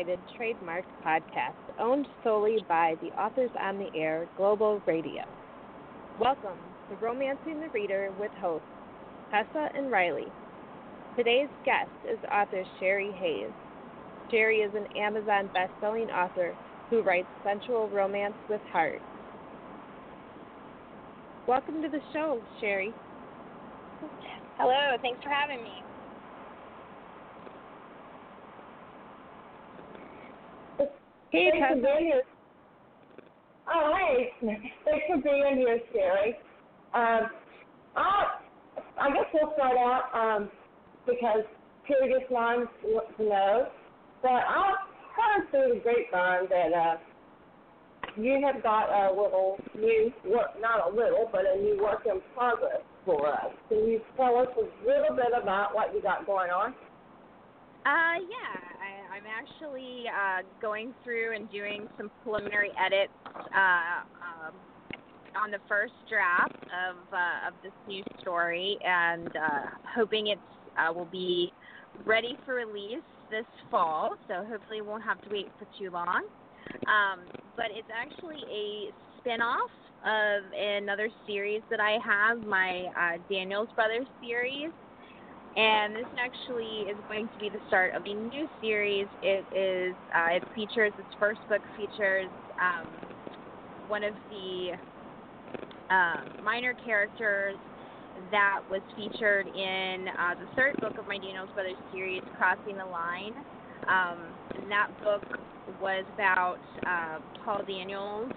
Copyrighted, trademarked podcast owned solely by the Authors on the Air Global Radio. Welcome to Romancing the Reader with hosts Tessa and Riley. Today's guest is author Sherri Hayes. Sherri is an Amazon best-selling author who writes sensual romance with heart. Welcome to the show, Sherri. Hello, thanks for having me. Hey, Thanks for being here. Oh, hey. Thanks for being here, Sherri. Um, I, I guess we'll start out um, because want to know. But I heard through the grapevine that uh, you have got a little new work, not a little, but a new work in progress for us. Can you tell us a little bit about what you got going on? Uh, yeah, actually uh, going through and doing some preliminary edits uh, um, on the first draft of uh, of this new story, and uh, hoping it uh, will be ready for release this fall. So hopefully, we won't have to wait for too long. Um, but it's actually a spin-off of another series that I have, my uh, Daniels Brothers series. And this actually is going to be the start of a new series. It is, uh, it features, its first book features um, one of the uh, minor characters that was featured in uh, the third book of my Daniels Brothers series, Crossing the Line. Um, and that book was about uh, Paul Daniels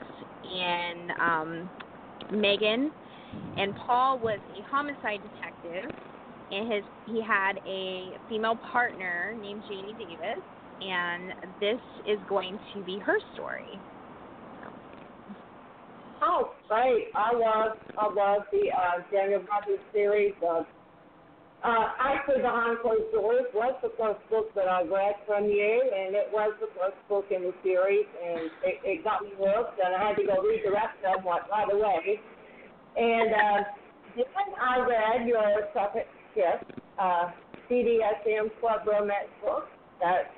and um, Megan. And Paul was a homicide detective, and his he had a female partner named Janie Davis, and this is going to be her story. Oh, great! I love I love the uh, Daniel Brothers series. Uh, uh, actually, Behind Closed Doors was the first book that I read from you, and it was the first book in the series, and it, it got me hooked, and I had to go read the rest of them like, right away. And uh, then I read your second shift, uh, BDSM Club Romance book. That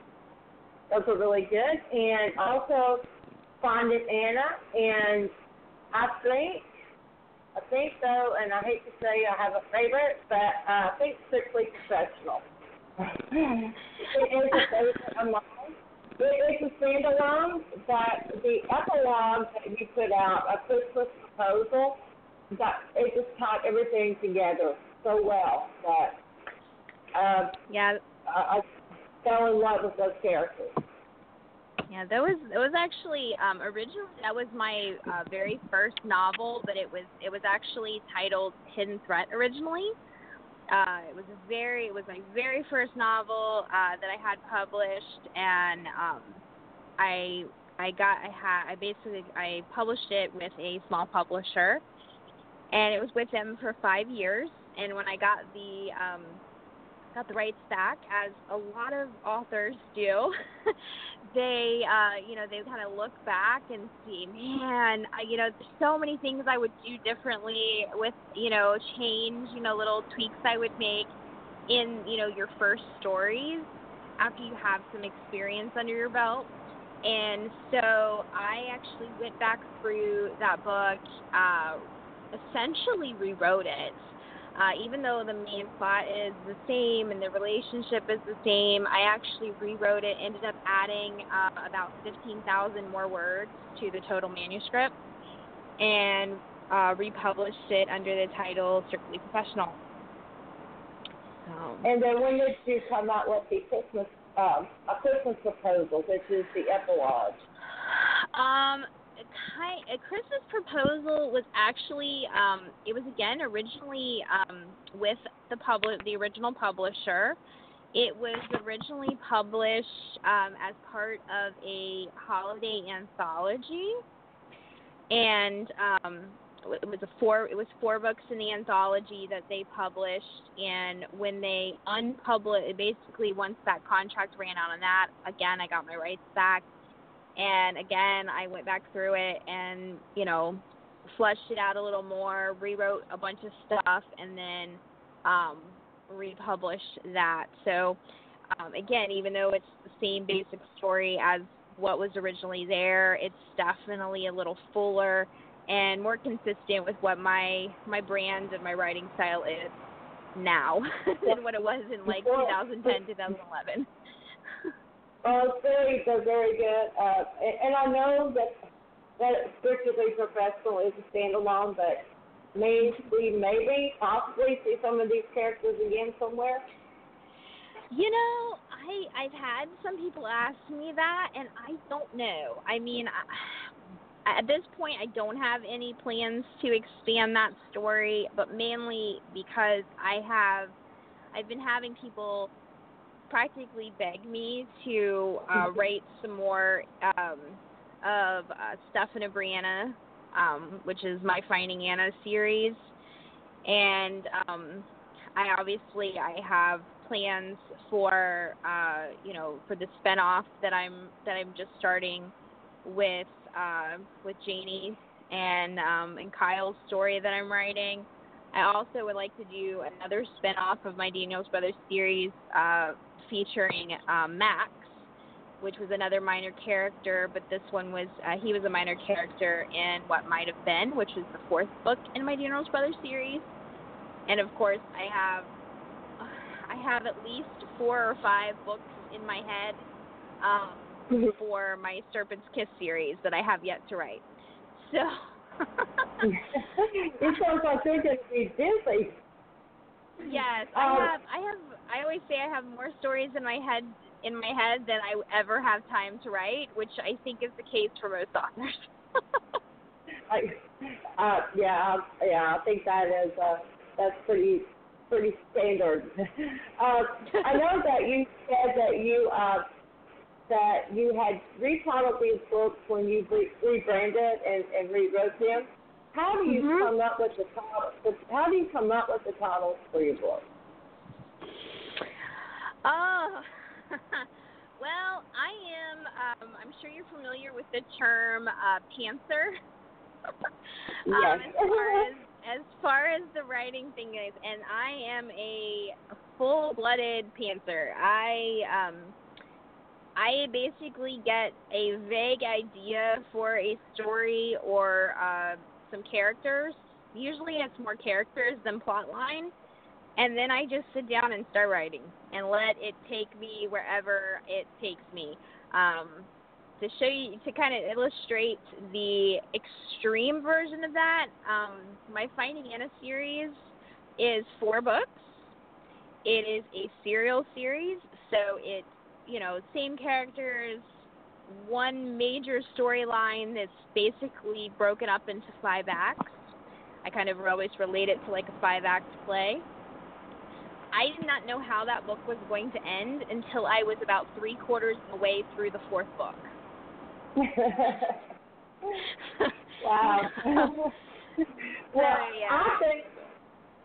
those were really good, and also Finding Anna, and I think I think so, and I hate to say I have a favorite, but uh, I think Strictly Professional. it is a favorite of mine. It is a standalone, but the epilogue that you put out, a Christmas proposal, that it just tied everything together so well that uh, Yeah, I, I fell in love with those characters. Yeah, that was it was actually um originally that was my uh, very first novel, but it was it was actually titled Hidden Threat originally. Uh, it was a very it was my very first novel uh, that I had published, and um, I I got I had I basically I published it with a small publisher, and it was with them for five years. And when I got the um, got the rights back, as a lot of authors do, they, uh, you know, they kind of look back and see, man, I, you know, there's so many things I would do differently with, you know, change, you know, little tweaks I would make in, you know, your first stories after you have some experience under your belt. And so I actually went back through that book, uh, essentially rewrote it uh, even though the main plot is the same and the relationship is the same, I actually rewrote it, ended up adding uh, about 15,000 more words to the total manuscript, and uh, republished it under the title Strictly Professional. So, And then when did you come out with the Christmas um, a Christmas proposal, which is the epilogue? Um, a ki- a Christmas proposal was actually um, it was again originally um, with the public the original publisher. It was originally published um, as part of a holiday anthology, and um, it was a four it was four books in the anthology that they published. And when they unpublished, basically once that contract ran out on that, again I got my rights back and again I went back through it and you know fleshed it out a little more, rewrote a bunch of stuff, and then um, republished that. So Um, again, even though it's the same basic story as what was originally there, it's definitely a little fuller and more consistent with what my my brand and my writing style is now than what it was in like 2010, 2011. It's very, they're very good. Uh, and, and I know that that strictly professional is a standalone, but may we maybe possibly see some of these characters again somewhere. You know, I I've had some people ask me that, and I don't know. I mean, I, at this point, I don't have any plans to expand that story, but mainly because I have I've been having people practically begged me to uh, write some more um, of uh, Stefan Brianna, um, which is my Finding Anna series, and um, I obviously I have plans for uh, you know for the spinoff that I'm that I'm just starting with uh, with Janie and um, and Kyle's story that I'm writing. I also would like to do another spinoff of my Daniels Brothers series uh, featuring um, Max, which was another minor character, but this one was uh, he was a minor character in What Might Have Been, which was the fourth book in my Daniels Brothers series. And of course, I have I have at least four or five books in my head um, for my Serpent's Kiss series that I have yet to write. So. it sounds like you're going to be busy. Yes, I um, have. I have. I always say I have more stories in my head in my head than I ever have time to write, which I think is the case for most authors. I, uh, yeah, yeah, I think that is uh, that's pretty pretty standard. uh, I know that you said that you uh, that you had retitled these books when you re- rebranded and, and rewrote them. How do you mm-hmm. come up with the title? How do you come up with the titles for your book? Oh, well, I am. Um, I'm sure you're familiar with the term uh, pantser. yes. um, as far as as far as the writing thing is, and I am a full-blooded pantser. I um, I basically get a vague idea for a story or uh, some characters. Usually, it's more characters than plot line, and then I just sit down and start writing and let it take me wherever it takes me. Um, to show you, to kind of illustrate the extreme version of that, um, my Finding Anna series is four books. It is a serial series, so it's you know same characters, one major storyline that's basically broken up into five acts. I kind of always relate it to like a five act play. I did not know how that book was going to end until I was about three quarters of the way through the fourth book. wow. well, yeah. I think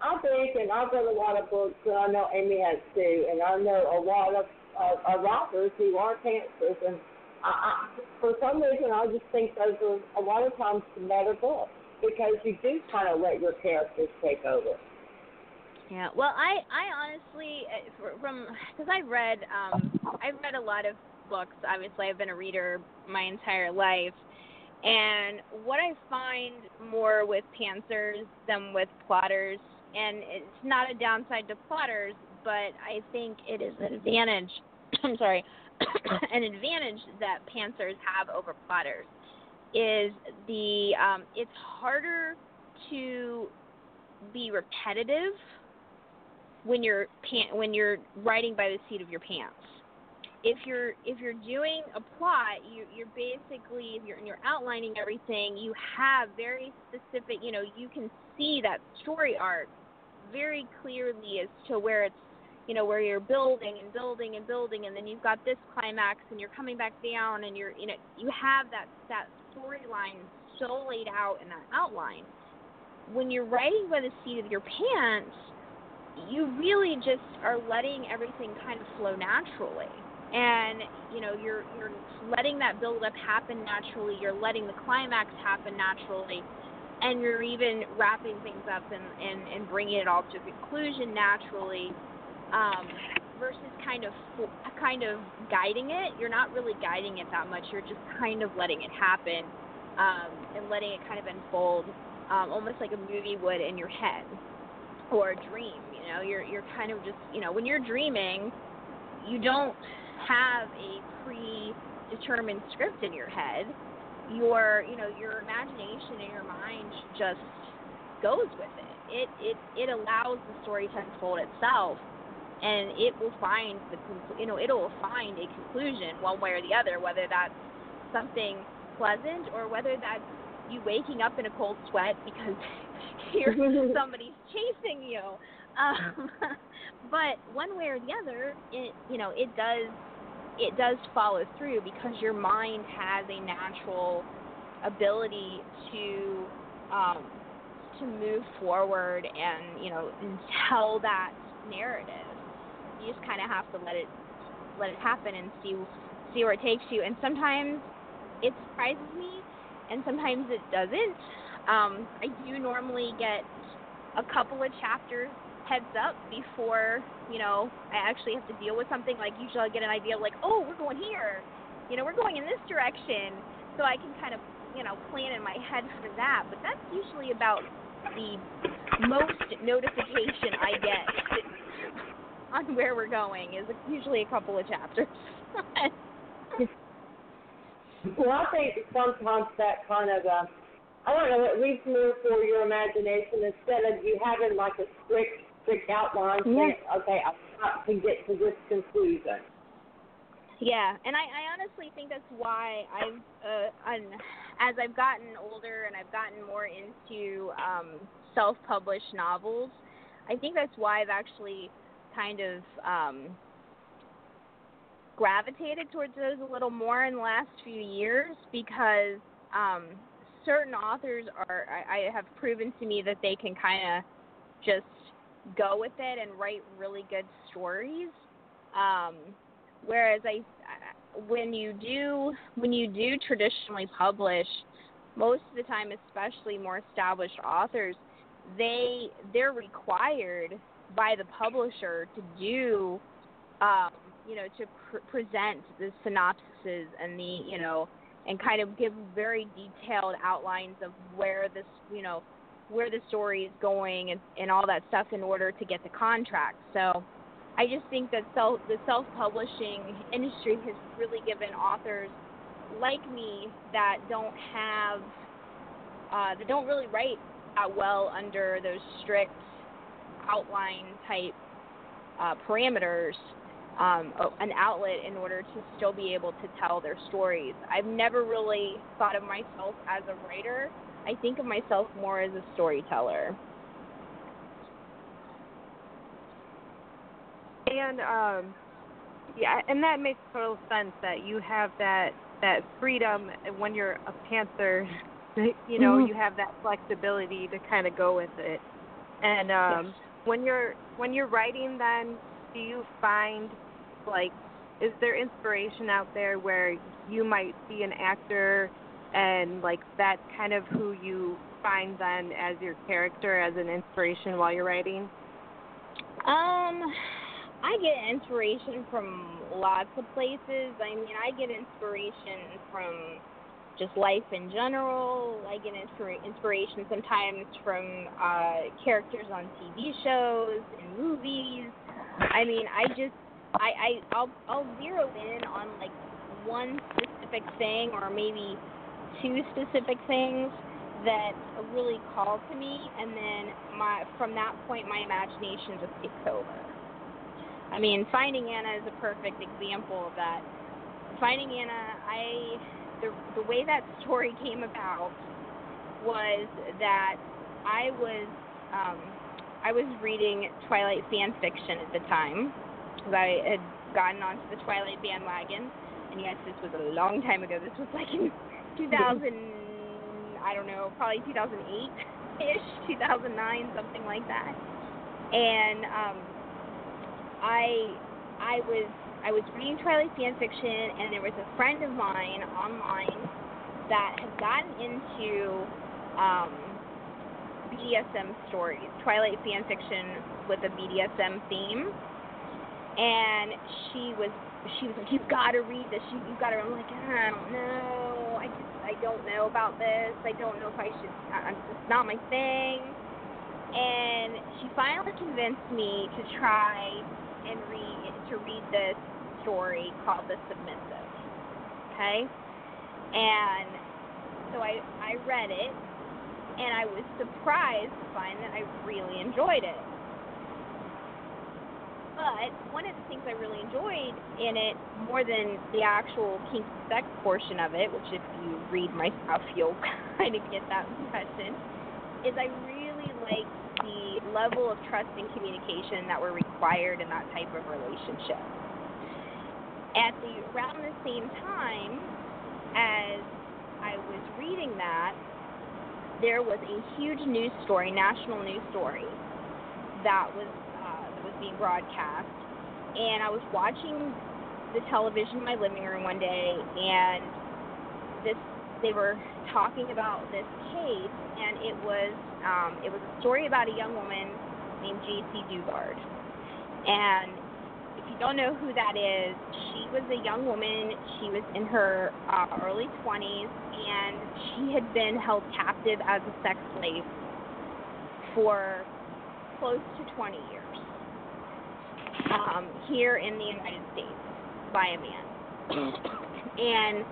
I think, and I've read a lot of books, and I know Amy has too, and I know a lot of uh, authors who are pantsers, and I, I, for some reason, I just think those are a lot of times the better books because you do kind of let your characters take over. Yeah, well, I I honestly uh, from because I've read um I've read a lot of books. Obviously, I've been a reader my entire life, and what I find more with pantsers than with plotters, and it's not a downside to plotters, but I think it is an advantage. I'm sorry, an advantage that pantsers have over plotters is the um, it's harder to be repetitive when you're pan- when you're writing by the seat of your pants. If you're if you're doing a plot, you, you're basically if you're, you're outlining everything. You have very specific. You know, you can see that story arc very clearly as to where it's you know where you're building and building and building and then you've got this climax and you're coming back down and you're you know you have that that storyline so laid out in that outline. When you're writing by the seat of your pants you really just are letting everything kind of flow naturally. And you know you're you're letting that build up happen naturally you're letting the climax happen naturally and you're even wrapping things up and, and, and bringing it all to conclusion naturally um, versus kind of kind of guiding it. You're not really guiding it that much. You're just kind of letting it happen um, and letting it kind of unfold, um, almost like a movie would in your head or a dream. You know, you're you're kind of just you know when you're dreaming, you don't have a predetermined script in your head. Your you know your imagination in your mind just goes with it. It it it allows the story to unfold itself and it will find the you know it'll find a conclusion one way or the other whether that's something pleasant or whether that's you waking up in a cold sweat because you're somebody's chasing you. Um, but one way or the other it you know it does it does follow through because your mind has a natural ability to um, to move forward and you know and tell that narrative you just kind of have to let it let it happen and see see where it takes you. And sometimes it surprises me, and sometimes it doesn't. Um, I do normally get a couple of chapters heads up before you know I actually have to deal with something. Like usually I get an idea like, oh, we're going here, you know, we're going in this direction, so I can kind of you know plan in my head for that. But that's usually about the most notification I get on where we're going is usually a couple of chapters. well, I think sometimes that kind of, uh, I don't know, it leaves more for your imagination instead of you having like a strict, strict outline. Saying, okay, I've got to get to this conclusion. Yeah, and I, I honestly think that's why I've, uh, I'm, as I've gotten older and I've gotten more into um, self-published novels, I think that's why I've actually kind of um, gravitated towards those a little more in the last few years because um, certain authors are I, I have proven to me that they can kind of just go with it and write really good stories. Um, whereas I, when you do when you do traditionally publish, most of the time, especially more established authors, they they're required by the publisher to do, um, you know, to pr- present the synopsises and the, you know, and kind of give very detailed outlines of where this, you know, where the story is going and, and all that stuff in order to get the contract. So I just think that self, the self-publishing industry has really given authors like me that don't have, uh, that don't really write that well under those strict outline type uh, parameters um, an outlet in order to still be able to tell their stories. I've never really thought of myself as a writer. I think of myself more as a storyteller. And um, yeah, and that makes total sense that you have that that freedom when you're a pantser. You know, mm-hmm. you have that flexibility to kind of go with it. And um, yes when you're when you're writing then do you find like is there inspiration out there where you might be an actor and like that's kind of who you find then as your character as an inspiration while you're writing? Um i get inspiration from lots of places. I mean i get inspiration from just life in general. I get inspiration sometimes from uh, characters on TV shows and movies. I mean, I just I, I I'll I'll zero in on like one specific thing or maybe two specific things that really call to me, and then my from that point my imagination just takes over. I mean, Finding Anna is a perfect example of that. Finding Anna, I the the way that story came about was that I was um, I was reading Twilight fan fiction at the time because I had gotten onto the Twilight bandwagon, and yes, this was a long time ago. This was like in 2000, I don't know, probably 2008 ish, 2009, something like that. And um, I I was I was reading Twilight fan fiction, and there was a friend of mine online that had gotten into um, BDSM stories, Twilight fan fiction with a BDSM theme. and she was she was like, "You've got to read this. You, you've got to." I'm like, I don't know. I just I don't know about this. I don't know if I should. I, it's not my thing. And she finally convinced me to try and read to read this story called The Submissive. Okay, and so I I read it, and I was surprised to find that I really enjoyed it. But one of the things I really enjoyed in it, more than the actual kink sex portion of it, which if you read my stuff, you'll kind of get that impression, is I really liked the level of trust and communication that were required in that type of relationship. At the around the same time as I was reading that, there was a huge news story, national news story, that was uh, was being broadcast, and I was watching the television in my living room one day, and this they were talking about this case, and it was um, it was a story about a young woman named Jaycee Dugard, and if you don't know who that is, she was a young woman. She was in her uh, early 20s, and she had been held captive as a sex slave for close to 20 years um, here in the United States by a man. and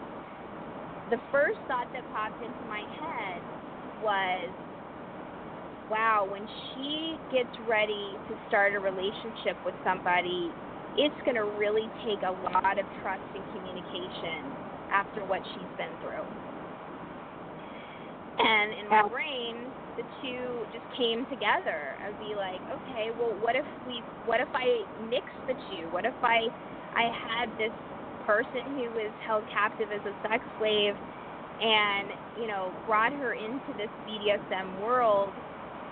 the first thought that popped into my head was, wow, when she gets ready to start a relationship with somebody, it's going to really take a lot of trust and communication after what she's been through. And in my brain, the two just came together. I'd be like, okay, well, what if we, what if I mix the two? What if I, I had this person who was held captive as a sex slave, and you know, brought her into this BDSM world,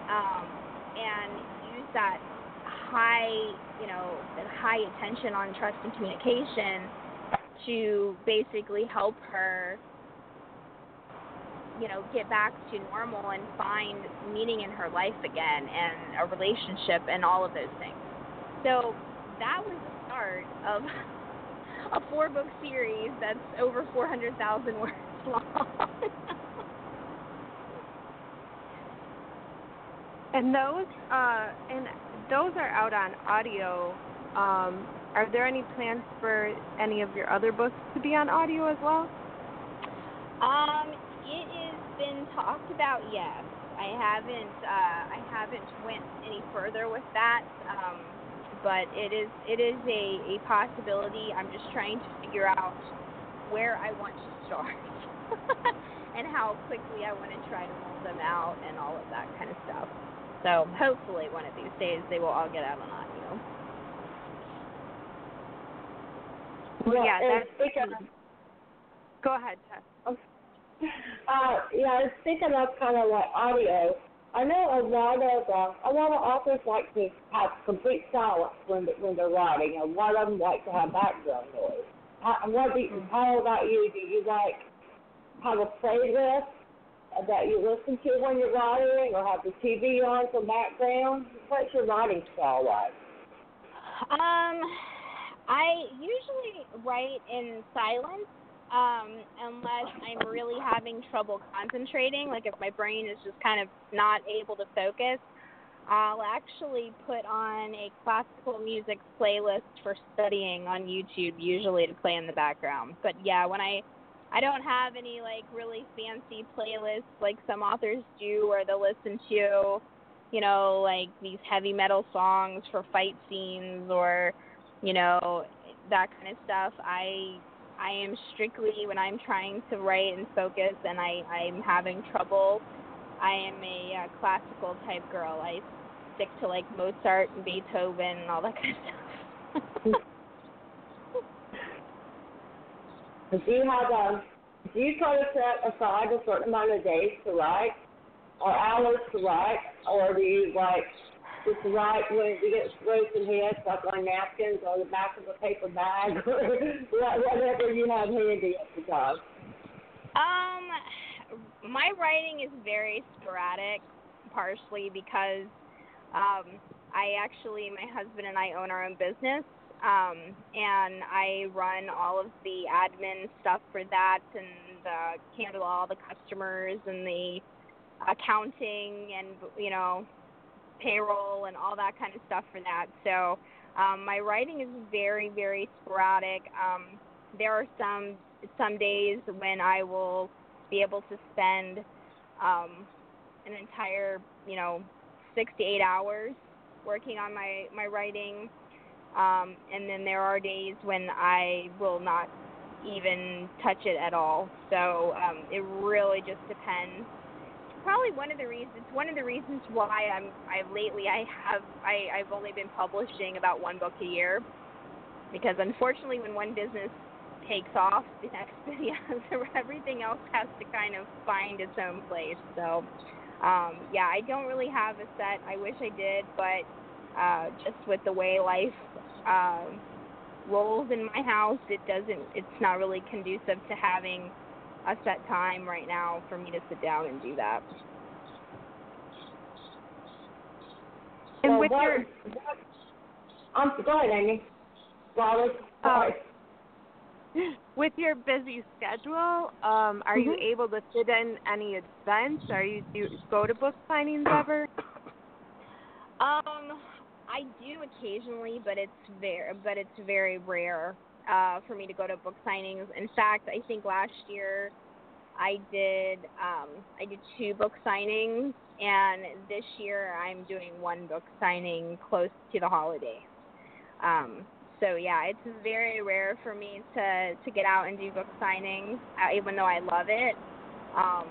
um, and use that high, you know, high attention on trust and communication to basically help her you know, get back to normal and find meaning in her life again and a relationship and all of those things. So that was the start of a four book series that's over 400,000 words long. and those uh and those are out on audio. Um are there any plans for any of your other books to be on audio as well? Um, it has been talked about, yes. I haven't uh, I haven't went any further with that, um, but it is it is a, a possibility. I'm just trying to figure out where I want to start and how quickly I want to try to roll them out and all of that kind of stuff. So hopefully one of these days they will all get out on audio. Well, yeah, that's Go ahead, Tess. Uh, yeah, I was thinking of kind of like audio. I know a lot of uh, a lot of authors like to have complete silence when when they're writing, and a lot of them like to have background noise. How, what do you, how about you? Do you like have a playlist that you listen to when you're writing, or have the TV on for background? What's your writing style like? Um, I usually write in silence um, unless I'm really having trouble concentrating, like if my brain is just kind of not able to focus, I'll actually put on a classical music playlist for studying on YouTube, usually to play in the background. But yeah, when I I don't have any like really fancy playlists like some authors do, where they'll listen to, you know, like these heavy metal songs for fight scenes or, you know, that kind of stuff. I I am strictly when I'm trying to write and focus and I I'm having trouble. I am a uh, classical type girl. I stick to like Mozart and Beethoven and all that kind of stuff. do you have a um, do you try to set aside a certain amount of days to write or hours to write or do you like just right when you get frozen heads, like on napkins or the back of a paper bag, whatever you have handy at the time. Um, my writing is very sporadic, partially because um, I actually, my husband and I own our own business. Um, and I run all of the admin stuff for that and uh, handle all the customers and the accounting and you know payroll and all that kind of stuff for that. So um, my writing is very very sporadic. Um, there are some some days when I will be able to spend um, an entire you know six to eight hours working on my my writing um, and then there are days when I will not even touch it at all. So um, it really just depends. Probably one of the reasons. One of the reasons why I'm. I lately I have. I I've only been publishing about one book a year, because unfortunately, when one business takes off, the next yeah, everything else has to kind of find its own place. So, um, yeah, I don't really have a set. I wish I did, but uh, just with the way life um, rolls in my house, it doesn't. It's not really conducive to having a set time right now for me to sit down and do that. And so with what, your, what, um, go ahead, Amy. Sorry. with your busy schedule, um, are you Mhm. able to fit in any events? Are you do you go to book signings ever? Um, I do occasionally, but it's very but it's very rare uh, for me to go to book signings. In fact, I think last year I did um, I did two book signings, and this year I'm doing one book signing close to the holidays. Um, so yeah, it's very rare for me to to get out and do book signings, uh, even though I love it. Um,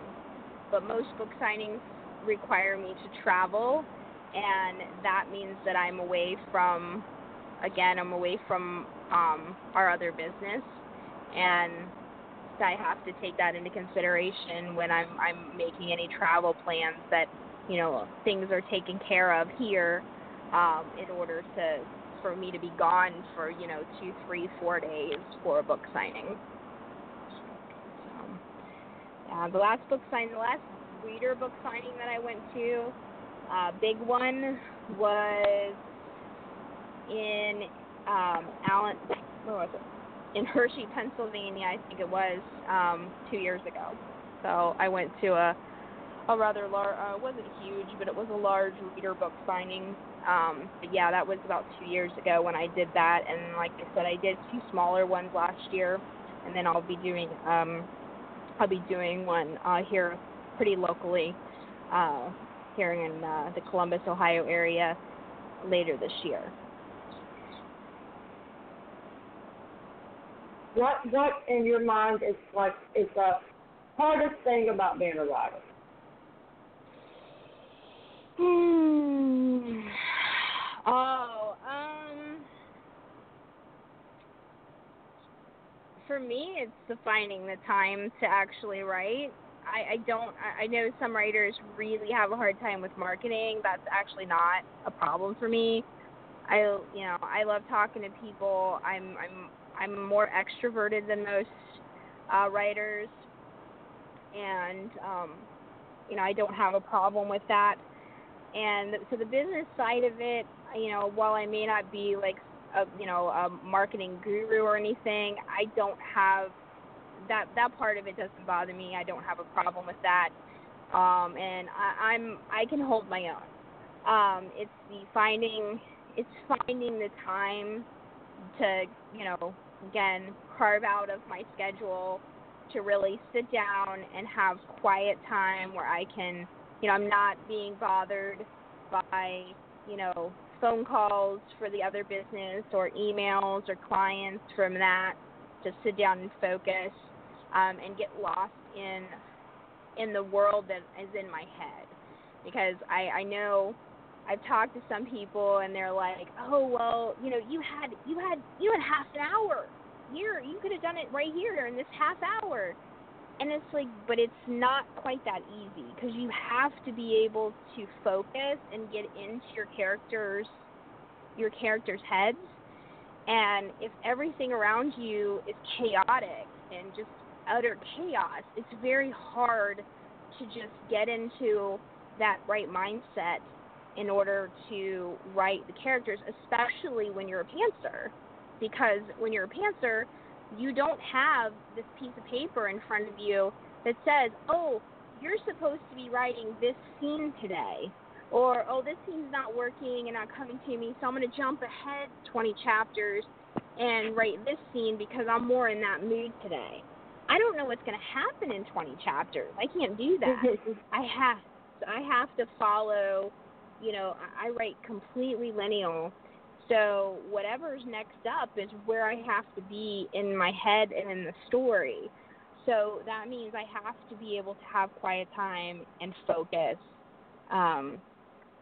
but most book signings require me to travel and that means that I'm away from again I'm away from um our other business. And I have to take that into consideration when I'm I'm making any travel plans that you know things are taken care of here um in order to for me to be gone for you know two three four days for a book signing. So yeah the last book signing the last reader book signing that I went to uh, big one was in um, Allen, where was it? In Hershey, Pennsylvania, I think it was um, two years ago. So I went to a a rather large, uh, wasn't huge, but it was a large reader book signing. Um, but yeah, that was about two years ago when I did that. And like I said, I did two smaller ones last year, and then I'll be doing um, I'll be doing one uh, here pretty locally. Uh, here in uh, the Columbus, Ohio area later this year. What what in your mind is like is the hardest thing about being a writer? Hmm. Oh, um. For me, it's the finding the time to actually write. I, I don't. I, know some writers really have a hard time with marketing. That's actually not a problem for me. I, you know, I love talking to people. I'm, I'm, I'm more extroverted than most uh, writers, and um, you know, I don't have a problem with that. And so the business side of it, you know, while I may not be like a, you know, a marketing guru or anything, I don't have that that part of it doesn't bother me. I don't have a problem with that, um, and I, I'm I can hold my own. Um, it's the finding it's finding the time to you know again carve out of my schedule to really sit down and have quiet time where I can you know I'm not being bothered by you know phone calls for the other business or emails or clients from that to sit down and focus um, and get lost in in the world that is in my head. Because I, I know I've talked to some people and they're like, oh well, you know, you had you had you had half an hour here, you could have done it right here in this half hour, and it's like, but it's not quite that easy because you have to be able to focus and get into your characters your characters' heads, and if everything around you is chaotic and just utter chaos, it's very hard to just get into that right mindset in order to write the characters, especially when you're a pantser. because when you're a pantser, you don't have this piece of paper in front of you that says, "Oh, you're supposed to be writing this scene today." Or, oh, this scene's not working and not coming to me, so I'm going to jump ahead 20 chapters and write this scene because I'm more in that mood today. I don't know what's going to happen in 20 chapters. I can't do that. I have I have to follow, you know, I write completely lineal. So whatever's next up is where I have to be in my head and in the story. So that means I have to be able to have quiet time and focus um,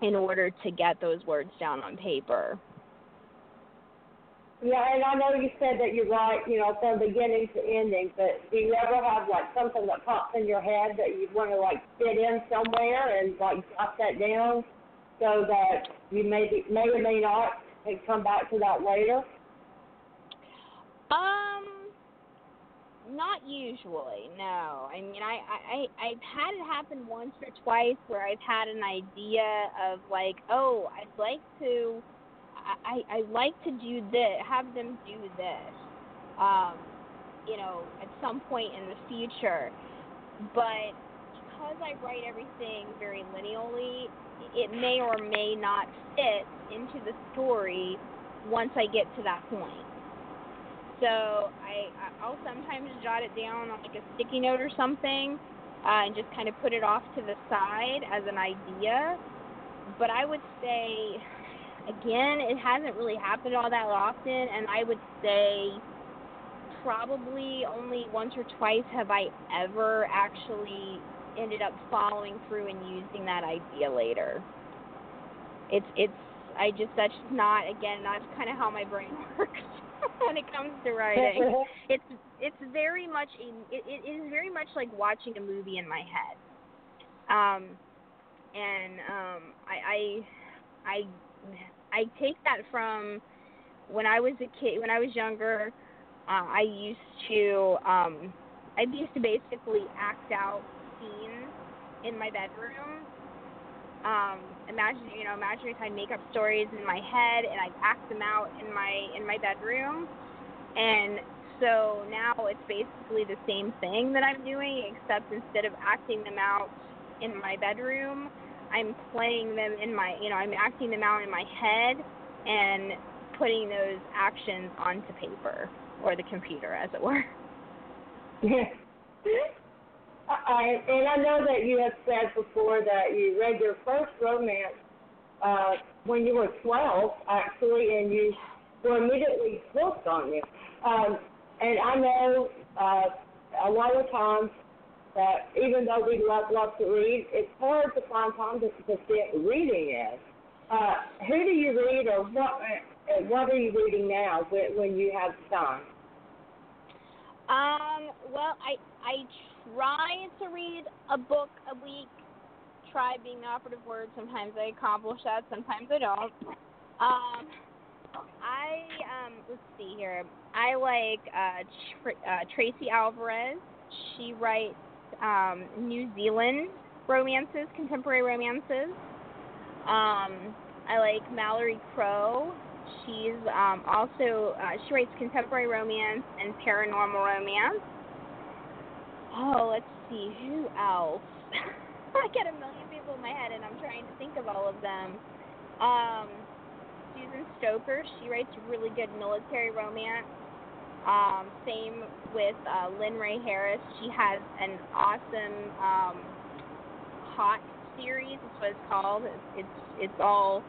in order to get those words down on paper. Yeah, and I know you said that you write, you know, from beginning to ending, but do you ever have like something that pops in your head that you want to like fit in somewhere and like jot that down so that you maybe may or may not come back to that later? Um, not usually. No, I mean, I I I've had it happen once or twice where I've had an idea of like, oh, I'd like to I, I like to do this, have them do this, um, you know, at some point in the future. But because I write everything very lineally, it may or may not fit into the story once I get to that point. So I, I'll sometimes jot it down on like a sticky note or something, uh, and just kind of put it off to the side as an idea. But I would say again, it hasn't really happened all that often, and I would say probably only once or twice have I ever actually ended up following through and using that idea later. It's it's I just that's not again that's kind of how my brain works when it comes to writing. it's it's very much a, it, it is very much like watching a movie in my head. Um, and um, I I I I take that from when I was a kid, when I was younger. Uh, I used to um, I used to basically act out scenes in my bedroom. Um, imagine you know imagine if I make up stories in my head and I act them out in my in my bedroom, and so now it's basically the same thing that I'm doing, except instead of acting them out in my bedroom, I'm playing them in my, you know, I'm acting them out in my head and putting those actions onto paper or the computer, as it were. Yeah. I, and I know that you have said before that you read your first romance uh, when you were 12, actually, and you were immediately hooked on it. Um, and I know uh, a lot of times that even though we love love to read, it's hard to find time to, to sit reading in. Uh, who do you read, or what? Uh, what are you reading now when, when you have time? Um. Well, I I try to read a book a week. Try being the operative word. Sometimes I accomplish that. Sometimes I don't. Um. I um. Let's see here. I like uh, Tr- uh Tracey Alvarez. She writes um, New Zealand romances, contemporary romances. Um, I like Mallory Crowe. She's um, also uh, she writes contemporary romance and paranormal romance. Oh, let's see who else. I get a million people in my head, and I'm trying to think of all of them. Um, Susan Stoker. She writes really good military romance. Um, same with uh, Lynn Raye Harris. She has an awesome um, hot series. That's what it's called. It's it's, all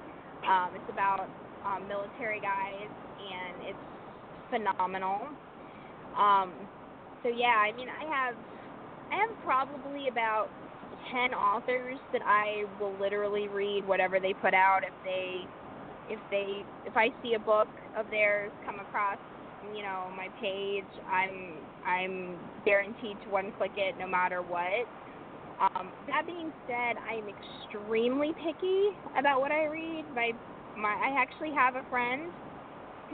um, it's about um, military guys, and it's phenomenal. Um, so yeah, I mean, I have I have probably about ten authors that I will literally read whatever they put out. If they if they if I see a book of theirs come across you know my page, I'm I'm guaranteed to one click it no matter what. Um, that being said, I'm extremely picky about what I read. My my I actually have a friend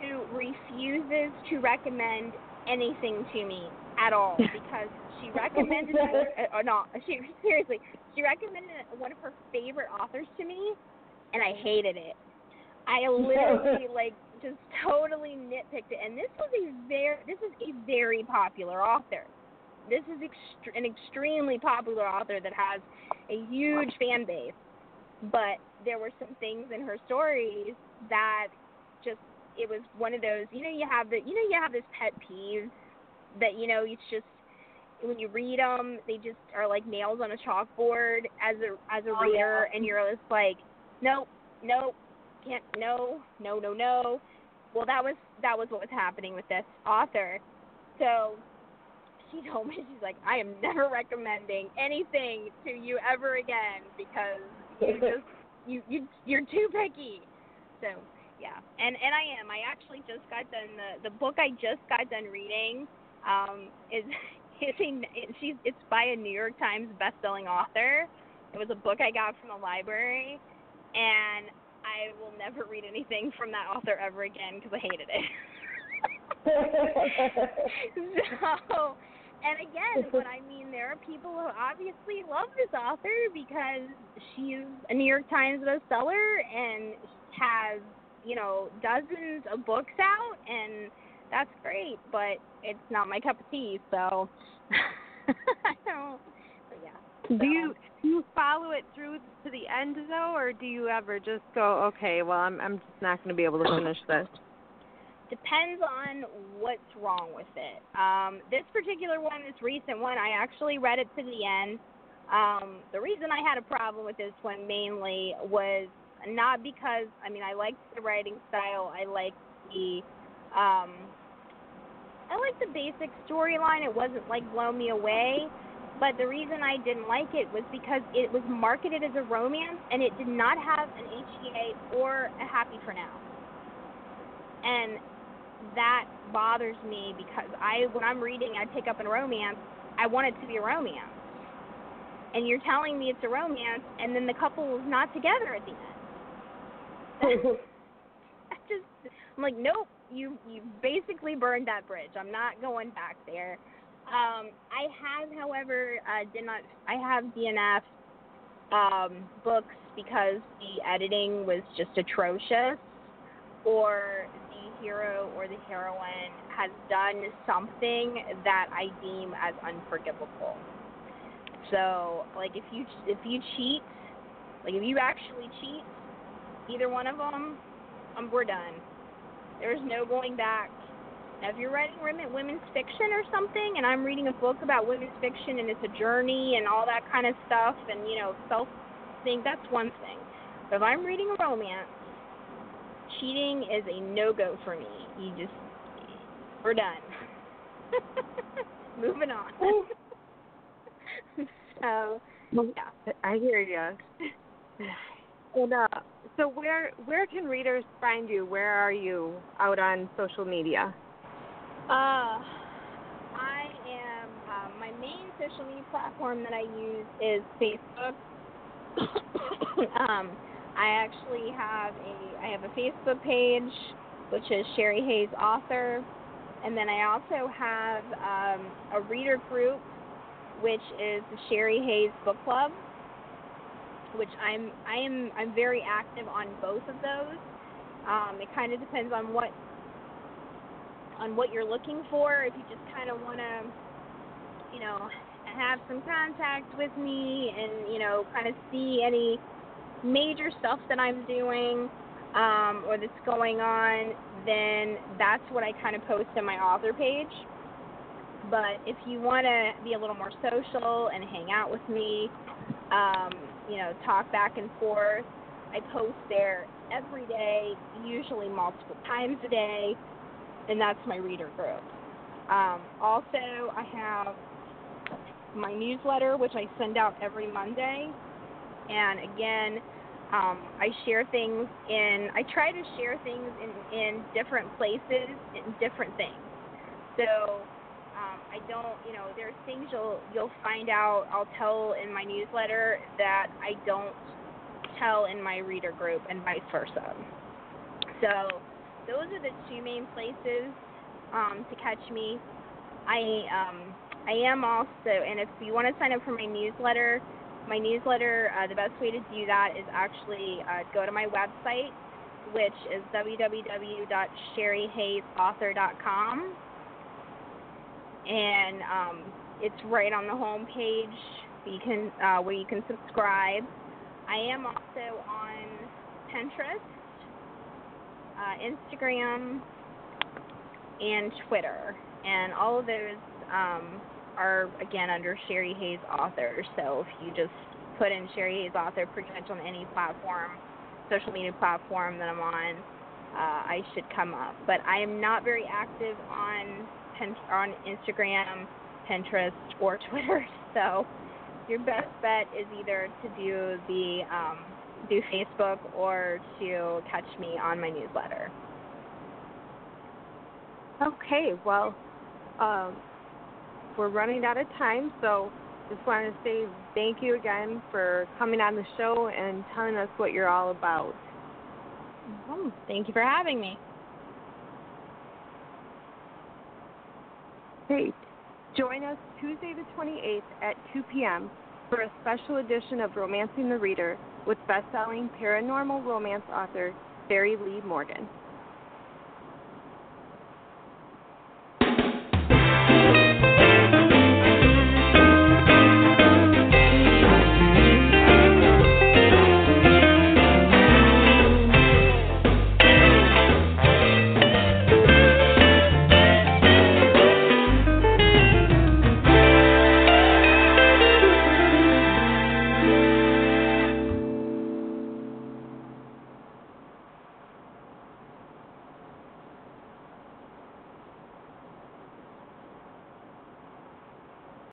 who refuses to recommend anything to me at all because she recommended uh, uh, no she seriously she recommended one of her favorite authors to me and I hated it. I literally like just totally nitpicked it. And this was a very this is a very popular author. This is ext- an extremely popular author that has a huge fan base. But there were some things in her stories that just it was one of those you know you have the you know you have this pet peeve that you know it's just when you read them they just are like nails on a chalkboard as a as a oh, reader yeah. and you're just like nope nope can't no no no no well that was that was what was happening with this author. So she told me she's like i am never recommending anything to you ever again because you just you you you're too picky. So yeah. And and i am. I actually just got done the the book i just got done reading um is it's a she's it's by a new york times best selling author. It was a book i got from the library. And I will never read anything from that author ever again because I hated it. so, and again, but I mean, there are people who obviously love this author because she's a New York Times bestseller and has, you know, dozens of books out, and that's great. But it's not my cup of tea, so I don't. But yeah. Do you do you follow it through to the end though, or do you ever just go, okay, well, I'm I'm just not going to be able to finish this? Depends on what's wrong with it. Um, this particular one, this recent one, I actually read it to the end. Um, the reason I had a problem with this one mainly was not because I mean I liked the writing style, I liked the um, I liked the basic storyline. It wasn't like blow me away. But the reason I didn't like it was because it was marketed as a romance and it did not have an HEA or a happy for now. And that bothers me because I when I'm reading I pick up a romance, I want it to be a romance. And you're telling me it's a romance and then the couple is not together at the end. I just I'm like, nope, you you basically burned that bridge. I'm not going back there. Um, I have, however, uh, did not. I have DNF um, books because the editing was just atrocious, or the hero or the heroine has done something that I deem as unforgivable. So, like, if you if you cheat, like if you actually cheat, either one of them, um, we're done. There's no going back if you're writing women's fiction or something, and I'm reading a book about women's fiction and it's a journey and all that kind of stuff, and you know, self thing, that's one thing. But if I'm reading a romance, cheating is a no go for me. You just, we're done. Moving on. so, yeah. I hear you. And uh, so where where can readers find you? Where are you out on social media? Uh, I am. Uh, my main social media platform that I use is Facebook. um, I actually have a I have a Facebook page, which is Sherri Hayes Author, and then I also have um, a reader group, which is the Sherri Hayes Book Club, which I'm I am I'm very active on both of those. Um, it kind of depends on what on what you're looking for. If you just kind of want to, you know, have some contact with me and, you know, kind of see any major stuff that I'm doing um, or that's going on, then that's what I kind of post on my author page. But if you want to be a little more social and hang out with me, um, you know, talk back and forth, I post there every day, usually multiple times a day and that's my reader group. Um, also, I have my newsletter, which I send out every Monday, and again, um, I share things in. I try to share things in in different places, in different things. So um, I don't, you know, there's things you'll you'll find out. I'll tell in my newsletter that I don't tell in my reader group, and vice versa. So those are the two main places um, to catch me. I um, I am also, and if you want to sign up for my newsletter, my newsletter, uh, the best way to do that is actually uh, go to my website, which is www.sherrihayesauthor.com. And um, it's right on the home page. You can uh, where you can subscribe. I am also on Pinterest, uh, Instagram, and Twitter, and all of those um, are again under Sherri Hayes Author. So if you just put in Sherri Hayes Author pretty much on any platform, social media platform that I'm on, uh, I should come up. But I am not very active on on Instagram, Pinterest, or Twitter. So your best bet is either to do the um, do Facebook or to catch me on my newsletter. Okay, well, um, we're running out of time, so just wanted to say thank you again for coming on the show and telling us what you're all about. Oh, thank you for having me. Great. Join us Tuesday the 28th at 2 p.m. for a special edition of Romancing the Reader with best-selling paranormal romance author Barry Lee Morgan.